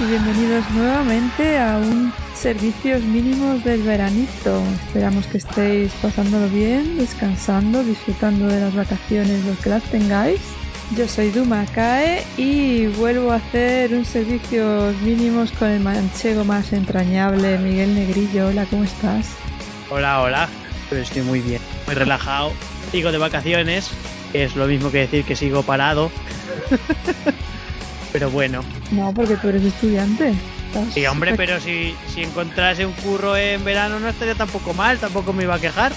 Y bienvenidos nuevamente a un Servicios Mínimos del Veranito. Esperamos que estéis pasándolo bien, descansando, disfrutando de las vacaciones, los que las tengáis. Yo soy Duma Kae y vuelvo a hacer un Servicios Mínimos con el manchego más entrañable, Miguel Negrillo. Hola, ¿cómo estás? Hola, hola. Estoy muy bien, muy relajado. Sigo de vacaciones, que es lo mismo que decir que sigo parado. pero bueno. No, porque tú eres estudiante. Sí, hombre, pero si, si encontrase un curro en verano no estaría tampoco mal, tampoco me iba a quejar.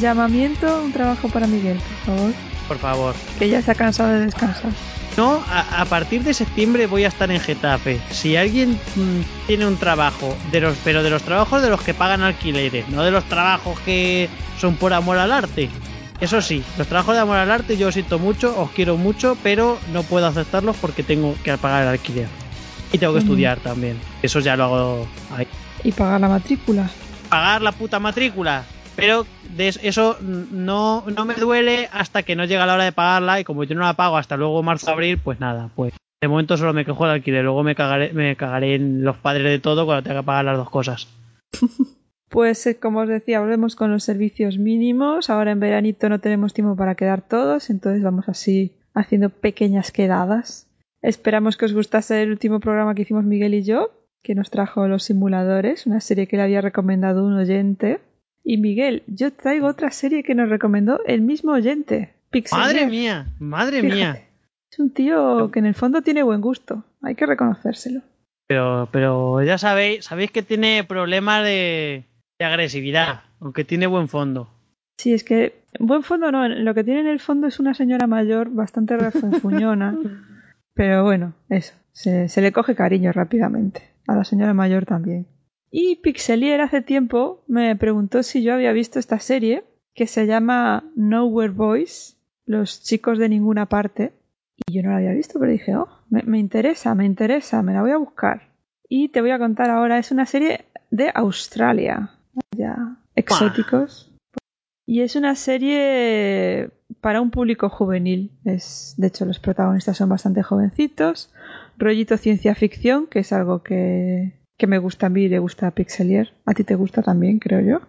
Llamamiento, un trabajo para Miguel, por favor. Por favor. Que ya se ha cansado de descansar. No, a, a partir de septiembre voy a estar en Getafe. Si alguien mm, tiene un trabajo, de los, pero de los trabajos de los que pagan alquileres, no de los trabajos que son por amor al arte. Eso sí, los trabajos de amor al arte yo os siento mucho, os quiero mucho, pero no puedo aceptarlos porque tengo que pagar el alquiler. Y tengo que estudiar también. Eso ya lo hago ahí. Y pagar la matrícula. Pagar la puta matrícula. Pero de es- eso no, no me duele hasta que no llega la hora de pagarla y como yo no la pago hasta luego marzo-abril, pues nada, pues de momento solo me quejo del alquiler, luego me cagaré, me cagaré en los padres de todo cuando tenga que pagar las dos cosas. Pues eh, como os decía, volvemos con los servicios mínimos. Ahora en veranito no tenemos tiempo para quedar todos, entonces vamos así haciendo pequeñas quedadas. Esperamos que os gustase el último programa que hicimos Miguel y yo, que nos trajo Los Simuladores, una serie que le había recomendado un oyente. Y Miguel, yo traigo otra serie que nos recomendó el mismo oyente. Pixelania. Madre mía, madre Fíjate. mía. Es un tío que en el fondo tiene buen gusto, hay que reconocérselo. Pero, pero ya sabéis, sabéis que tiene problemas de, de agresividad, aunque tiene buen fondo. Sí, es que buen fondo no, lo que tiene en el fondo es una señora mayor bastante refunfuñona, pero bueno, eso, se, se le coge cariño rápidamente, a la señora mayor también. Y Pixelier hace tiempo me preguntó si yo había visto esta serie que se llama Nowhere Boys, los chicos de ninguna parte, y yo no la había visto, pero dije, oh, me, me interesa, me interesa, me la voy a buscar. Y te voy a contar ahora, es una serie de Australia, ya exóticos. Y es una serie para un público juvenil. Es, de hecho, los protagonistas son bastante jovencitos. Rollito ciencia ficción, que es algo que, que me gusta a mí y le gusta a Pixelier. A ti te gusta también, creo yo.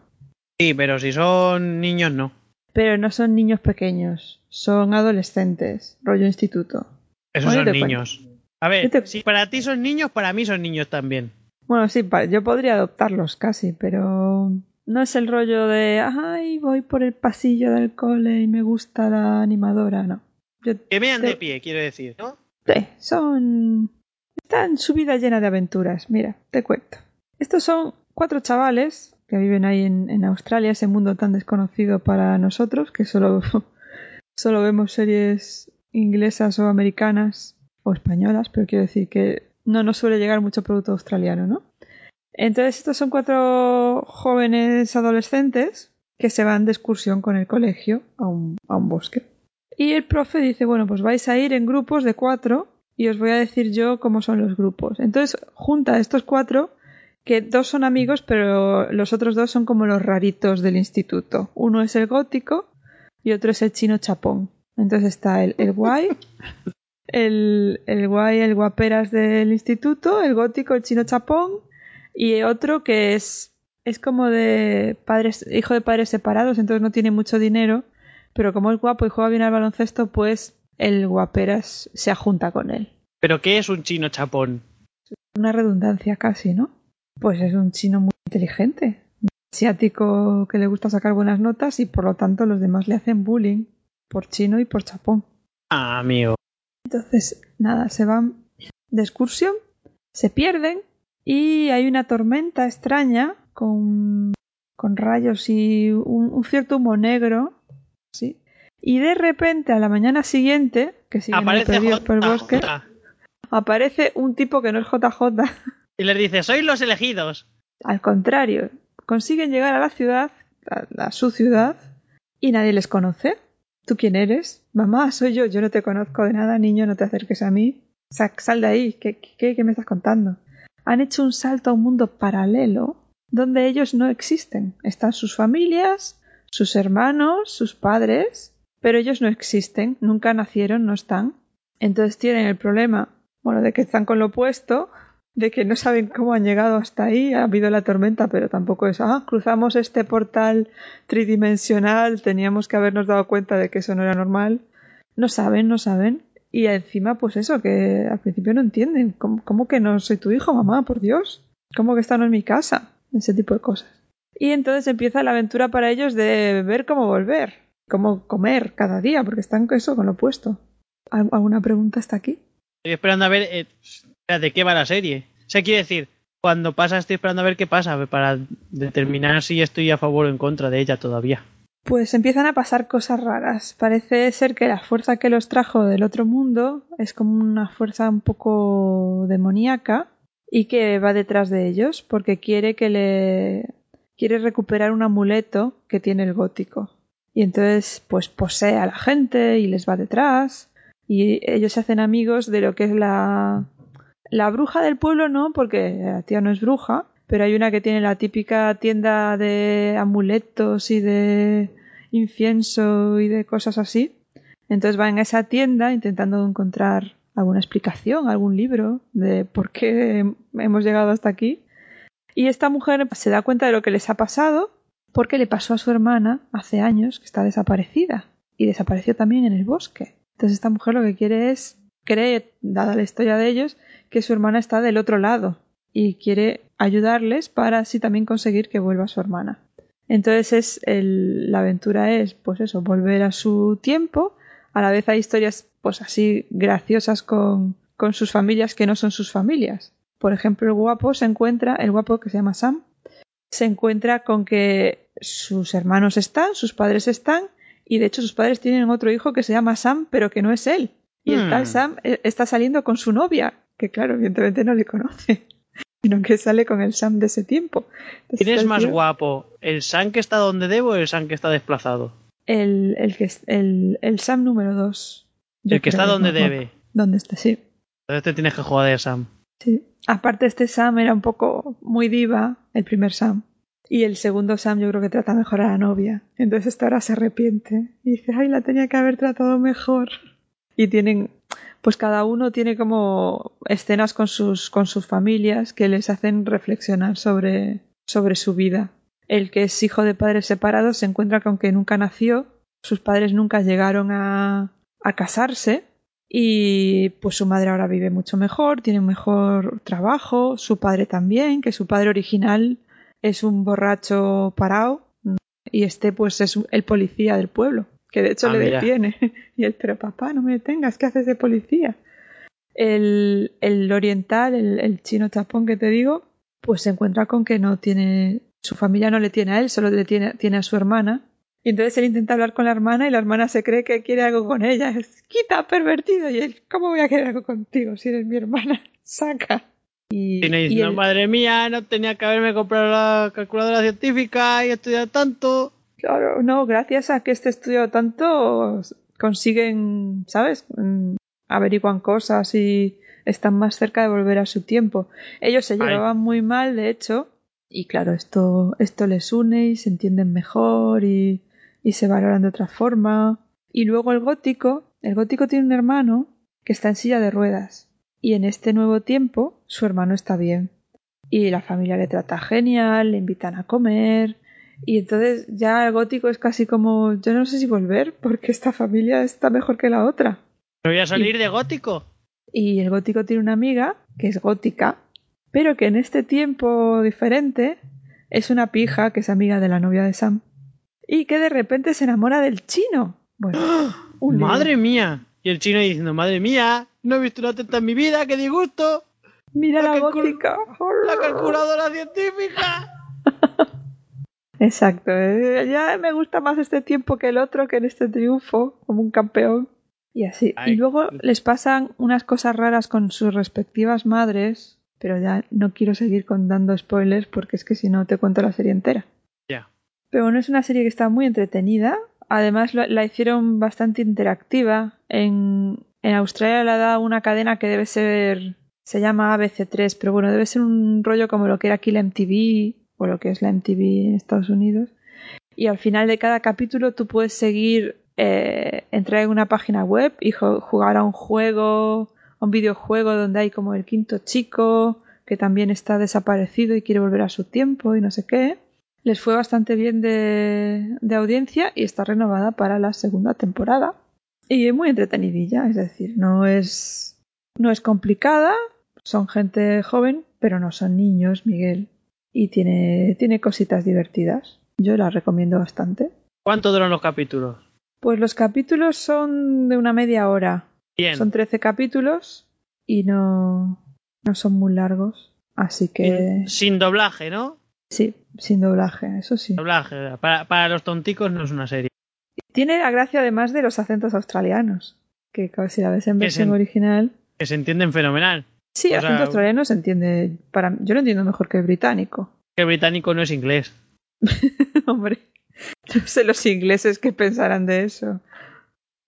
Sí, pero si son niños no. Pero no son niños pequeños, son adolescentes, rollo instituto. Esos Bueno, son niños. A ver, te- si para ti son niños, para mí son niños también. Bueno, sí, yo podría adoptarlos casi, pero no es el rollo de, ay, voy por el pasillo del cole y me gusta la animadora, no. Yo Que vean te- de pie, quiero decir, ¿no? Sí, son... Están su vida llena de aventuras. Mira, te cuento. Estos son cuatro chavales que viven ahí en, en Australia, ese mundo tan desconocido para nosotros, que solo, solo vemos series inglesas o americanas o españolas, pero quiero decir que no nos suele llegar mucho producto australiano, ¿no? Entonces, estos son cuatro jóvenes adolescentes que se van de excursión con el colegio a un, a un bosque. Y el profe dice, bueno, pues vais a ir en grupos de cuatro y os voy a decir yo cómo son los grupos. Entonces junta a estos cuatro, que dos son amigos, pero los otros dos son como los raritos del instituto. Uno es el gótico y otro es el chino chapón. Entonces está el, el guay, el, el guay, el guaperas del instituto, el gótico, el chino chapón y otro que es, es como de padres, hijo de padres separados, entonces no tiene mucho dinero pero como es guapo y juega bien al baloncesto, pues el guaperas se ajunta con él. ¿Pero qué es un chino chapón? Una redundancia casi, ¿no? Pues es un chino muy inteligente, un asiático que le gusta sacar buenas notas y por lo tanto los demás le hacen bullying por chino y por chapón. Ah, amigo. Entonces, nada, se van de excursión, se pierden y hay una tormenta extraña con, con rayos y un, un cierto humo negro. ¿sí? Y de repente, a la mañana siguiente, que siguen Aparece perdidos por el bosque, aparece un tipo que no es JJ. Y les dice, sois los elegidos. Al contrario, consiguen llegar a la ciudad, a, a su ciudad, y nadie les conoce. ¿Tú quién eres? Mamá, soy yo. Yo no te conozco de nada, niño, no te acerques a mí. Sa- Sal de ahí. ¿Qué, qué, qué me estás contando? Han hecho un salto a un mundo paralelo donde ellos no existen. Están sus familias, sus hermanos, sus padres, pero ellos no existen. Nunca nacieron, no están. Entonces tienen el problema bueno, de que están con lo opuesto, de que no saben cómo han llegado hasta ahí, ha habido la tormenta, pero tampoco es, ah, cruzamos este portal tridimensional, teníamos que habernos dado cuenta de que eso no era normal. No saben, no saben. Y encima, pues eso, que al principio no entienden. ¿Cómo, que no soy tu hijo, mamá? Por Dios. ¿Cómo que esta no es mi casa? Ese tipo de cosas. Y entonces empieza la aventura para ellos de ver cómo volver, cómo comer cada día, porque están eso con lo opuesto. ¿Alguna pregunta hasta aquí? Estoy esperando a ver eh, de qué va la serie. O sea, quiere decir, cuando pasa estoy esperando a ver qué pasa para determinar si estoy a favor o en contra de ella todavía. Pues empiezan a pasar cosas raras. Parece ser que la fuerza que los trajo del otro mundo es como una fuerza un poco demoníaca y que va detrás de ellos porque quiere que le quiere recuperar un amuleto que tiene el gótico. Y entonces pues posee a la gente y les va detrás y ellos se hacen amigos de lo que es la la bruja del pueblo no, porque la tía no es bruja, pero hay una que tiene la típica tienda de amuletos y de incienso y de cosas así. Entonces van a esa tienda intentando encontrar alguna explicación, algún libro de por qué hemos llegado hasta aquí. Y esta mujer se da cuenta de lo que les ha pasado porque le pasó a su hermana hace años que está desaparecida y desapareció también en el bosque. Entonces esta mujer lo que quiere es, cree, dada la historia de ellos, que su hermana está del otro lado y quiere ayudarles para así también conseguir que vuelva su hermana. Entonces es la aventura es pues eso, volver a su tiempo, a la vez hay historias pues así graciosas con, con sus familias que no son sus familias. Por ejemplo, el guapo se encuentra, el guapo que se llama Sam, se encuentra con que sus hermanos están, sus padres están, y de hecho sus padres tienen otro hijo que se llama Sam, pero que no es él. Y el tal hmm. Sam eh, está saliendo con su novia, que claro, evidentemente no le conoce, sino que sale con el Sam de ese tiempo. ¿Quién es más guapo? ¿El Sam que está donde debo o el Sam que está desplazado? El, el, que, el, el Sam número 2. El que está donde debe. ¿Dónde está? Sí. Entonces te tienes que jugar de Sam. Sí. Aparte, este Sam era un poco muy diva, el primer Sam. Y el segundo Sam yo creo que trata mejor a la novia. Entonces esta ahora se arrepiente. Y dice, ay, la tenía que haber tratado mejor. Y tienen pues cada uno tiene como escenas con sus, con sus familias que les hacen reflexionar sobre, sobre su vida. El que es hijo de padres separados se encuentra con que nunca nació, sus padres nunca llegaron a, a casarse y pues su madre ahora vive mucho mejor, tiene un mejor trabajo, su padre también, que su padre original es un borracho parado y este pues es el policía del pueblo que de hecho ah, le detiene. Y él, pero papá, no me detengas, ¿qué haces de policía? El, el oriental, el, chino chapón que te digo, pues se encuentra con que no tiene, su familia no le tiene a él, solo le tiene, tiene a su hermana. Y entonces él intenta hablar con la hermana y la hermana se cree que quiere algo con ella. Es, quita, pervertido. Y él, ¿cómo voy a querer algo contigo si eres mi hermana? Saca. Y, y, no, madre mía, no tenía que haberme comprado la calculadora científica y estudiar tanto. Claro, no, gracias a que este estudio tanto consiguen, ¿sabes? Mm, averiguan cosas y están más cerca de volver a su tiempo. Ellos se llevaban muy mal, de hecho, y claro, esto, esto les une y se entienden mejor y, y se valoran de otra forma. Y luego el gótico, el gótico tiene un hermano que está en silla de ruedas. Y en este nuevo tiempo su hermano está bien. Y la familia le trata genial, le invitan a comer, y entonces ya el gótico es casi como, yo no sé si volver, porque esta familia está mejor que la otra. ¿Me voy a salir de gótico? Y el gótico tiene una amiga, que es gótica, pero que en este tiempo diferente es una pija, que es amiga de la novia de Sam. Y que de repente se enamora del chino. Bueno, ¡Madre mía! Y el chino diciendo, madre mía, no he visto una teta en mi vida, qué disgusto. Mira la, la gótica. La calculadora científica. Exacto. Eh, ya me gusta más este tiempo que el otro, que en este triunfo, como un campeón. Y así. Y luego les pasan unas cosas raras con sus respectivas madres, pero ya no quiero seguir contando spoilers porque es que si no te cuento la serie entera. Ya. Pero bueno, es una serie que está muy entretenida. Además la hicieron bastante interactiva. En, en Australia la da una cadena que debe ser... Se llama ABC3, pero bueno, debe ser un rollo como lo que era Kill MTV o lo que es la MTV en Estados Unidos. Y al final de cada capítulo tú puedes seguir, eh, entrar en una página web y jugar a un juego a un videojuego donde hay como el quinto chico que también está desaparecido y quiere volver a su tiempo y no sé qué. Les fue bastante bien de, de audiencia y está renovada para la segunda temporada. Y es muy entretenidilla, es decir, no es, no es complicada, son gente joven, pero no son niños, Miguel. Y tiene, tiene cositas divertidas. Yo la recomiendo bastante. ¿Cuánto duran los capítulos? Pues los capítulos son de una media hora. Bien. Son 13 capítulos y no, no son muy largos. Así que Sin, doblaje, ¿no? sí, sin doblaje, eso sí. Doblaje. Para, para los tonticos no es una serie. Tiene la gracia además de los acentos australianos, que claro, si la ves en Que versión se- original... Que se entienden fenomenal. Sí, o acento sea, australiano se entiende... Para... Yo lo entiendo mejor que el británico. Que el británico no es inglés. Hombre, no sé los ingleses qué pensarán de eso.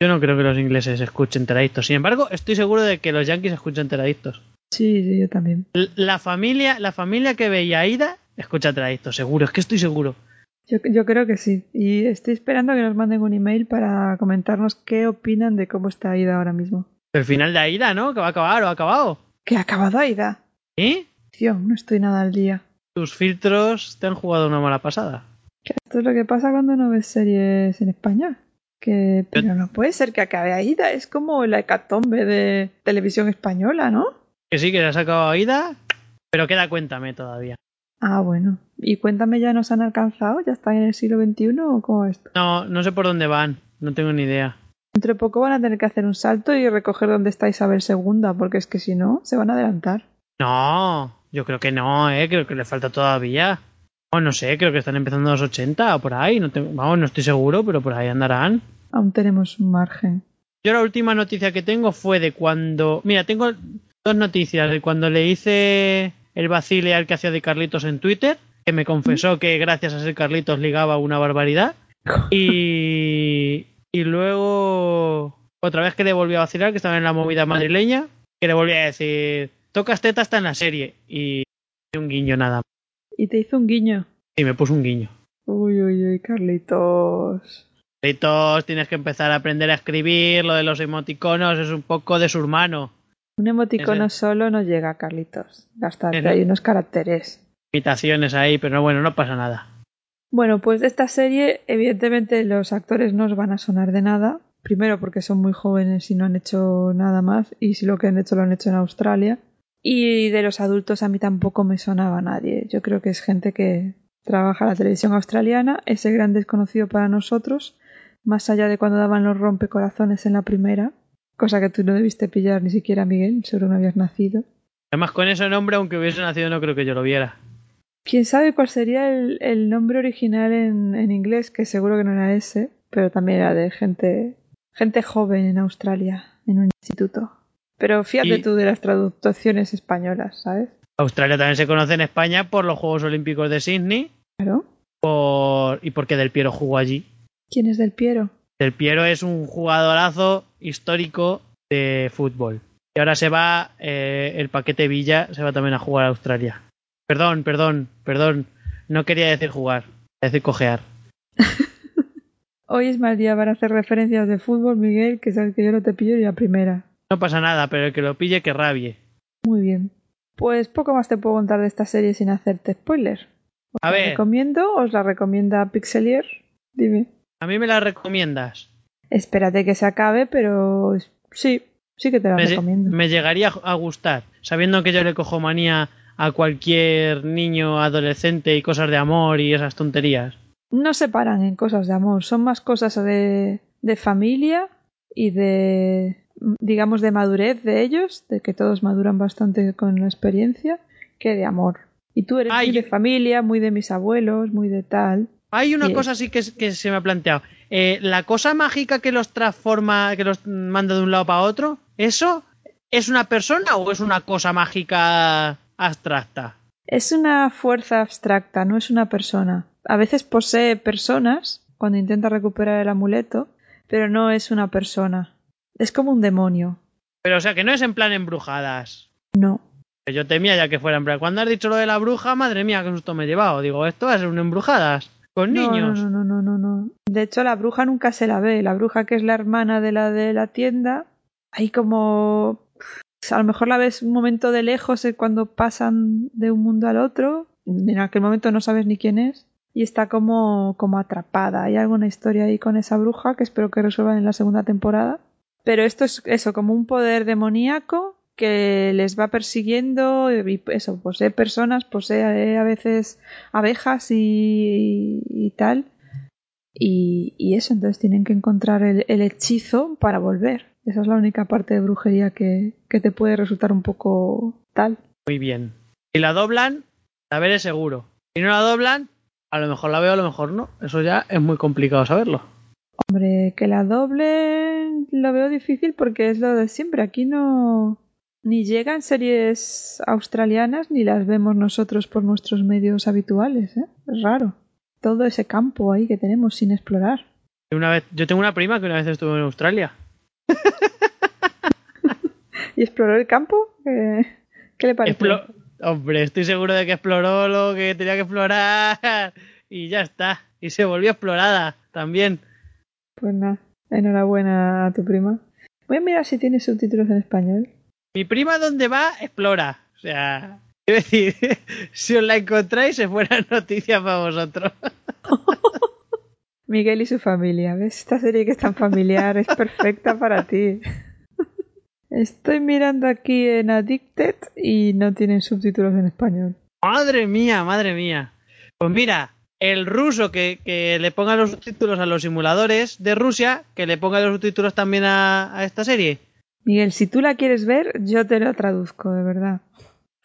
Yo no creo que los ingleses escuchen teradictos. Sin embargo, estoy seguro de que los yankees escuchan teradictos. Sí, sí, yo también. La familia, la familia que veía a Ida escucha teradictos, seguro, es que estoy seguro. Yo, yo creo que sí. Y estoy esperando a que nos manden un email para comentarnos qué opinan de cómo está Aida ahora mismo. El final de Aida, ¿no? Que va a acabar o ha acabado. ¿Qué ha acabado Aida? ¿Eh? Tío, no estoy nada al día. Tus filtros te han jugado una mala pasada. Esto es lo que pasa cuando no ves series en español. Que, pero no puede ser que acabe Aida. Es como la hecatombe de televisión española, ¿no? Que sí, que se ha acabado Aida, pero queda cuéntame todavía. Ah, bueno. ¿Y cuéntame ya nos han alcanzado? ¿Ya están en el siglo XXI o cómo es? No, no sé por dónde van, no tengo ni idea. Entre poco van a tener que hacer un salto y recoger dónde está Isabel II, porque es que si no, se van a adelantar. No, yo creo que no, eh, creo que le falta todavía. O no sé, creo que están empezando los 80 o por ahí, no tengo- vamos, no estoy seguro, pero por ahí andarán. Aún tenemos un margen. Yo la última noticia que tengo fue de cuando... Mira, tengo dos noticias. De cuando le hice el vacile al que hacía de Carlitos en Twitter, que me confesó que gracias a ser Carlitos ligaba una barbaridad. Y, y luego otra vez que le volví a vacilar, que estaba en la movida madrileña, que le volví a decir, tocas teta está en la serie. Y un guiño nada más. Y te hizo un guiño. Y me puso un guiño. Uy, uy, uy, Carlitos. Carlitos, tienes que empezar a aprender a escribir, lo de los emoticonos es un poco de su hermano. Un emoticono solo no llega, Carlitos. Gastarte Ese- hay unos caracteres. Imitaciones ahí, pero bueno, no pasa nada. Bueno, pues de esta serie, evidentemente los actores no os van a sonar de nada. Primero porque son muy jóvenes y no han hecho nada más. Y si lo que han hecho lo han hecho en Australia. Y de los adultos a mí tampoco me sonaba nadie. Yo creo que es gente que trabaja la televisión australiana. Ese gran desconocido para nosotros. Más allá de cuando daban los rompecorazones en la primera. Cosa que tú no debiste pillar ni siquiera, Miguel. Seguro no habías nacido. Además, con ese nombre, aunque hubiese nacido, no creo que yo lo viera. ¿Quién sabe cuál sería el, el nombre original en, en inglés? Que seguro que no era ese, pero también era de gente, gente joven en Australia, en un instituto. Pero fíjate Y- tú de las traducciones españolas, ¿sabes? Australia también se conoce en España por los Juegos Olímpicos de Sydney Claro. por... y porque Del Piero jugó allí. ¿Quién es del Piero? Del Piero es un jugadorazo histórico de fútbol. Y ahora se va eh, el paquete Villa, se va también a jugar a Australia. Perdón, perdón, perdón. No quería decir jugar, quería decir cojear. Hoy es mal día para hacer referencias de fútbol, Miguel, que sabes que yo no te pillo ni la primera. No pasa nada, pero el que lo pille que rabie. Muy bien. Pues poco más te puedo contar de esta serie sin hacerte spoiler. ¿Os A la ver. recomiendo? ¿Os la recomienda Pixelier? Dime. ¿A mí me la recomiendas? Espérate que se acabe, pero sí, sí que te la me, recomiendo. me llegaría a gustar, sabiendo que yo le cojo manía a cualquier niño, adolescente y cosas de amor y esas tonterías. No se paran en cosas de amor, son más cosas de, de familia y de, digamos, de madurez de ellos, de que todos maduran bastante con la experiencia, que de amor. Y tú eres Ay, muy de familia, muy de mis abuelos, muy de tal. Hay una Sí. cosa sí que, que se me ha planteado. Eh, la cosa mágica que los transforma, que los manda de un lado para otro, ¿eso es una persona o es una cosa mágica abstracta? Es una fuerza abstracta, no es una persona. A veces posee personas cuando intenta recuperar el amuleto, pero no es una persona. Es como un demonio. Pero o sea que no es en plan embrujadas. No. Yo temía ya que fuera en plan. Cuando has dicho lo de la bruja, madre mía, qué susto me he llevado. Digo, esto va a ser un embrujadas. Con No, niños. No, no, no, no, no. De hecho, la bruja nunca se la ve. La bruja que es la hermana de la de la tienda, hay como a lo mejor la ves un momento de lejos eh, cuando pasan de un mundo al otro. En aquel momento no sabes ni quién es. Y está como, como atrapada. Hay alguna historia ahí con esa bruja que espero que resuelvan en la segunda temporada. Pero esto es eso, como un poder demoníaco que les va persiguiendo y eso, posee personas, posee a veces abejas y, tal. Y, y, eso, entonces tienen que encontrar el, hechizo para volver. Esa es la única parte de brujería que, que, te puede resultar un poco tal. Muy bien. Si la doblan, la veré seguro. Si no la doblan, a lo mejor la veo, a lo mejor no. Eso ya es muy complicado saberlo. Hombre, que la doblen lo veo difícil porque es lo de siempre. Aquí no, ni llegan series australianas ni las vemos nosotros por nuestros medios habituales. ¿eh? Es raro. Todo ese campo ahí que tenemos sin explorar. Una vez, yo tengo una prima que una vez estuvo en Australia. ¿Y exploró el campo? ¿Qué, qué le pareció? Explo Hombre, estoy seguro de que exploró lo que tenía que explorar y ya está. Y se volvió explorada también. Pues nada, enhorabuena a tu prima. Voy a mirar si tiene subtítulos en español. Mi prima donde va, explora. O sea, quiero decir, si os la encontráis es buena noticia para vosotros. Miguel y su familia. ¿Ves? Esta serie que es tan familiar es perfecta para ti. Estoy mirando aquí en Addicted y no tienen subtítulos en español. Madre mía, madre mía. Pues mira, el ruso que, que le ponga los subtítulos a los simuladores de Rusia, que le ponga los subtítulos también a, a esta serie. Miguel, si tú la quieres ver, yo te la traduzco, de verdad.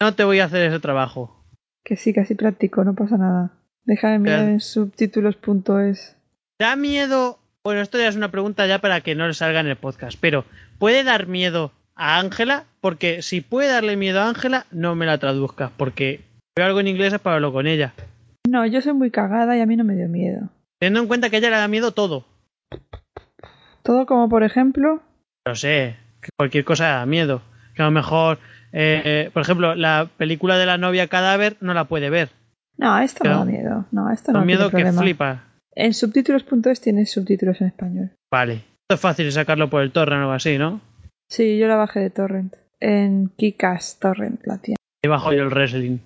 No te voy a hacer ese trabajo. Que sí, casi práctico, no pasa nada. Déjame mirar en subtítulos.es. ¿Da miedo? Bueno, esto ya es una pregunta ya para que no le salga en el podcast, pero ¿puede dar miedo a Ángela? Porque si puede darle miedo a Ángela, no me la traduzcas, porque veo algo en inglés para hablarlo con ella. No, yo soy muy cagada y a mí no me dio miedo. Teniendo en cuenta que a ella le da miedo todo. Todo como por ejemplo. No sé, que cualquier cosa da miedo. Que a lo mejor, eh, eh, por ejemplo, la película de la novia cadáver no la puede ver. No, esto Pero- no da miedo. No, esto no Con miedo tiene que flipa. En subtítulos.es tienes subtítulos en español. Vale. Esto es fácil sacarlo por el torrent o algo así, ¿no? Sí, yo la bajé de torrent. En Kikas Torrent la tiene. Y bajo yo el wrestling.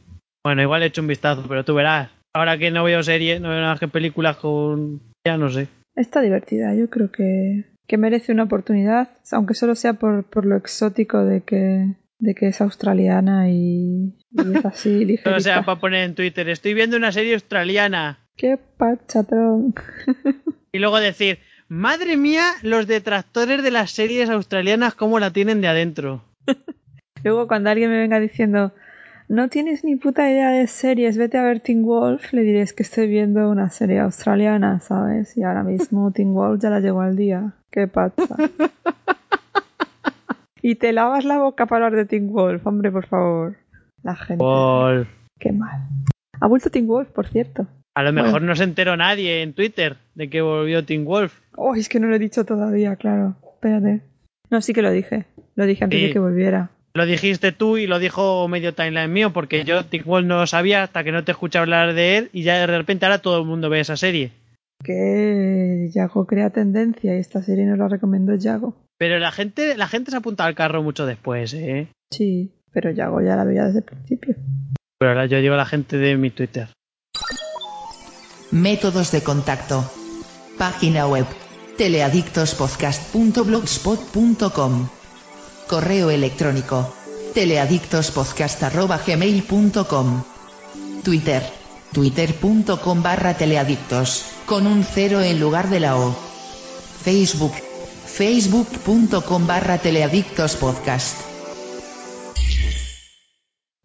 Bueno, igual he hecho un vistazo, pero tú verás. Ahora que no veo series, no veo nada más que películas con... Ya no sé. Está divertida, yo creo que, que merece una oportunidad, aunque solo sea por, por lo exótico de que, de que es australiana y, y es así ligerita. O sea, para poner en Twitter, estoy viendo una serie australiana. ¡Qué pachatrón! Y luego decir, madre mía, los detractores de las series australianas, cómo la tienen de adentro. Luego cuando alguien me venga diciendo no tienes ni puta idea de series, vete a ver Teen Wolf, le diré es que estoy viendo una serie australiana, ¿sabes? Y ahora mismo Teen Wolf ya la llegó al día. ¡Qué pacha! y te lavas la boca para hablar de Teen Wolf, hombre, por favor. La gente. Qué mal. Ha vuelto Teen Wolf, por cierto. A lo mejor no se enteró nadie en Twitter de que volvió Teen Wolf. Oh, es que no lo he dicho todavía, claro. Espérate. No, sí que lo dije. Lo dije antes Sí. de que volviera. Lo dijiste tú y lo dijo medio timeline mío, porque yo Teen Wolf no lo sabía hasta que no te escuché hablar de él y ya de repente ahora todo el mundo ve esa serie. Que Yago crea tendencia y esta serie nos la recomendó Yago. Pero la gente, la gente se apunta al carro mucho después, ¿eh? Sí, pero Yago ya la veía desde el principio. Pero ahora yo digo a la gente de mi Twitter. Métodos de contacto. Página web. teleadictospodcast.blogspot.com. Correo electrónico. teleadictospodcast.gmail.com. Twitter. Twitter.com barra teleadictos, con un cero en lugar de la O. Facebook. Facebook.com barra teleadictospodcast.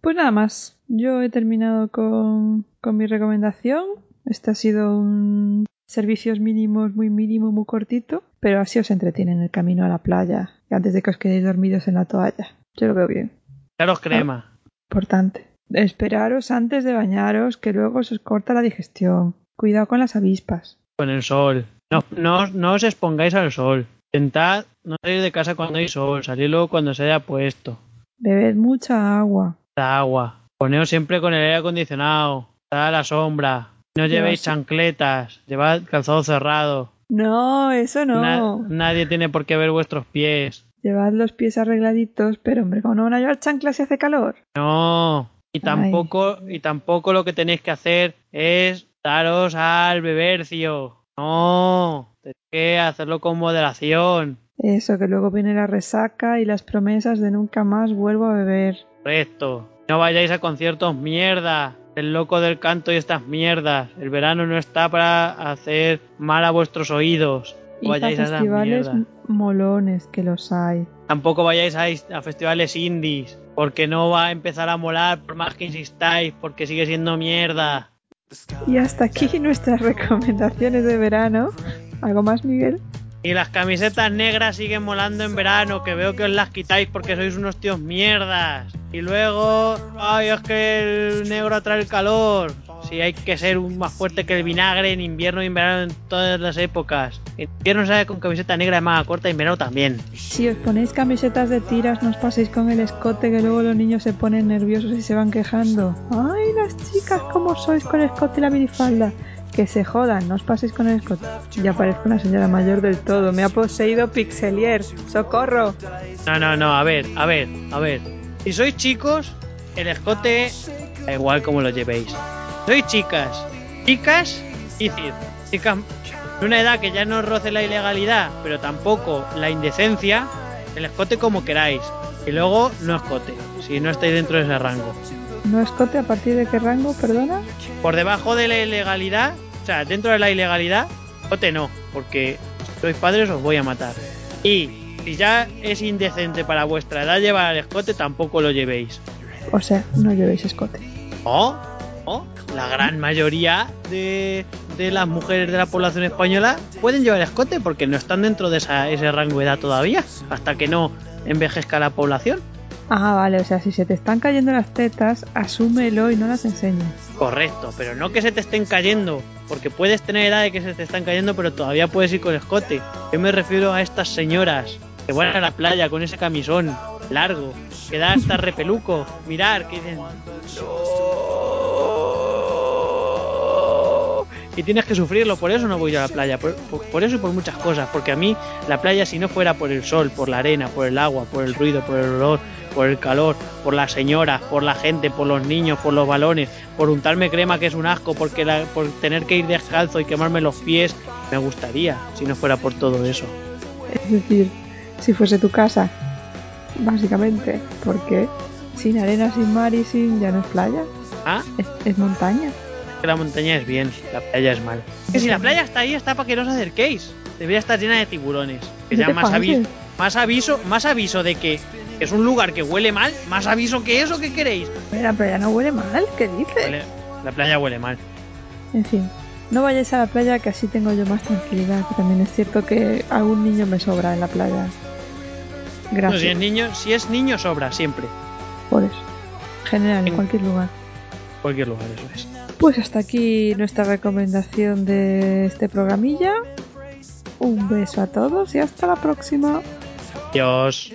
Pues nada más. Yo he terminado con, con mi recomendación. Este ha sido un servicios mínimos muy mínimo, muy cortito, pero así os entretiene en el camino a la playa y antes de que os quedéis dormidos en la toalla. Yo lo veo bien. Claro, crema. Importante. Esperaros antes de bañaros, que luego se os corta la digestión. Cuidado con las avispas. Con el sol. No, no, no os expongáis al sol. Intentad no salir de casa cuando hay sol, salir luego cuando se haya puesto. Bebed mucha agua. Da agua. Poneos siempre con el aire acondicionado. Está a la sombra. No llevéis chancletas. Llevad calzado cerrado. No, eso no. Na- nadie tiene por qué ver vuestros pies. Llevad los pies arregladitos, pero hombre, ¿cómo no van a llevar chanclas si hace calor? No. Y tampoco, y tampoco lo que tenéis que hacer es daros al bebercio. No. Tenéis que hacerlo con moderación. Eso, que luego viene la resaca y las promesas de nunca más vuelvo a beber. Correcto. No vayáis a conciertos mierda. El loco del canto y estas mierdas. El verano no está para hacer mal a vuestros oídos. Y No vayáis a esas festivales molones, que los hay. Tampoco vayáis a, a festivales indies. Porque no va a empezar a molar por más que insistáis. Porque sigue siendo mierda. Y hasta aquí nuestras recomendaciones de verano. ¿Algo más, Miguel? Y las camisetas negras siguen molando en verano, que veo que os las quitáis porque sois unos tíos mierdas. Y luego, ay, es que el negro atrae el calor. Sí, hay que ser más fuerte que el vinagre en invierno y en verano en todas las épocas. En invierno sale con camiseta negra de manga corta y en verano también. Si os ponéis camisetas de tiras, no os paséis con el escote, que luego los niños se ponen nerviosos y se van quejando. ¡Ay, las chicas, cómo sois con el escote y la minifalda! Que se jodan, no os paséis con el escote. Ya parezco una señora mayor del todo. Me ha poseído Pixelier. ¡Socorro! No, no, no, a ver, a ver, a ver. Si sois chicos, el escote da igual como lo llevéis. Sois chicas, chicas y chicas de una edad que ya no roce la ilegalidad, pero tampoco la indecencia, el escote como queráis. Y luego no escote, si no estáis dentro de ese rango. ¿No escote a partir de qué rango, perdona? Por debajo de la ilegalidad, o sea, dentro de la ilegalidad, escote no, porque si sois padres os voy a matar. Y si ya es indecente para vuestra edad llevar el escote, tampoco lo llevéis. O sea, no llevéis escote. O, o la gran mayoría de, de las mujeres de la población española pueden llevar escote porque no están dentro de esa- ese rango de edad todavía, hasta que no envejezca la población. Ah, vale, o sea, si se te están cayendo las tetas, asúmelo y no las enseñes. Correcto, pero no que se te estén cayendo, porque puedes tener edad de que se te están cayendo, pero todavía puedes ir con escote. Yo me refiero a estas señoras que van a la playa con ese camisón largo, que da hasta repeluco. Mirar, que dicen. Y tienes que sufrirlo, por eso no voy a la playa, por, por- por eso y por muchas cosas, porque a mí la playa si no fuera por el sol, por la arena, por el agua, por el ruido, por el olor, por el calor, por las señoras, por la gente, por los niños, por los balones, por untarme crema que es un asco, porque la- por tener que ir descalzo y quemarme los pies, me gustaría si no fuera por todo eso. Es decir, si fuese tu casa, básicamente, porque sin arena, sin mar y sin ya no es playa, Ah, es, es montaña. Que la montaña es bien, la playa es mal. Que si la playa está ahí, está para que no os acerquéis. Debería estar llena de tiburones. Que ya más aviso, más aviso, más aviso de que es un lugar que huele mal, más aviso que eso, ¿qué queréis? Pero la playa no huele mal, ¿qué dices? Huele- la playa huele mal. En fin, no vayáis a la playa que así tengo yo más tranquilidad. Que también es cierto que algún niño me sobra en la playa. No, si Gracias. es niño, si es niño sobra siempre. Por eso. En general, en En- cualquier lugar. Cualquier lugar, eso es. Pues hasta aquí nuestra recomendación de este programilla. Un beso a todos y hasta la próxima. Dios.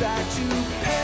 Back to paradise.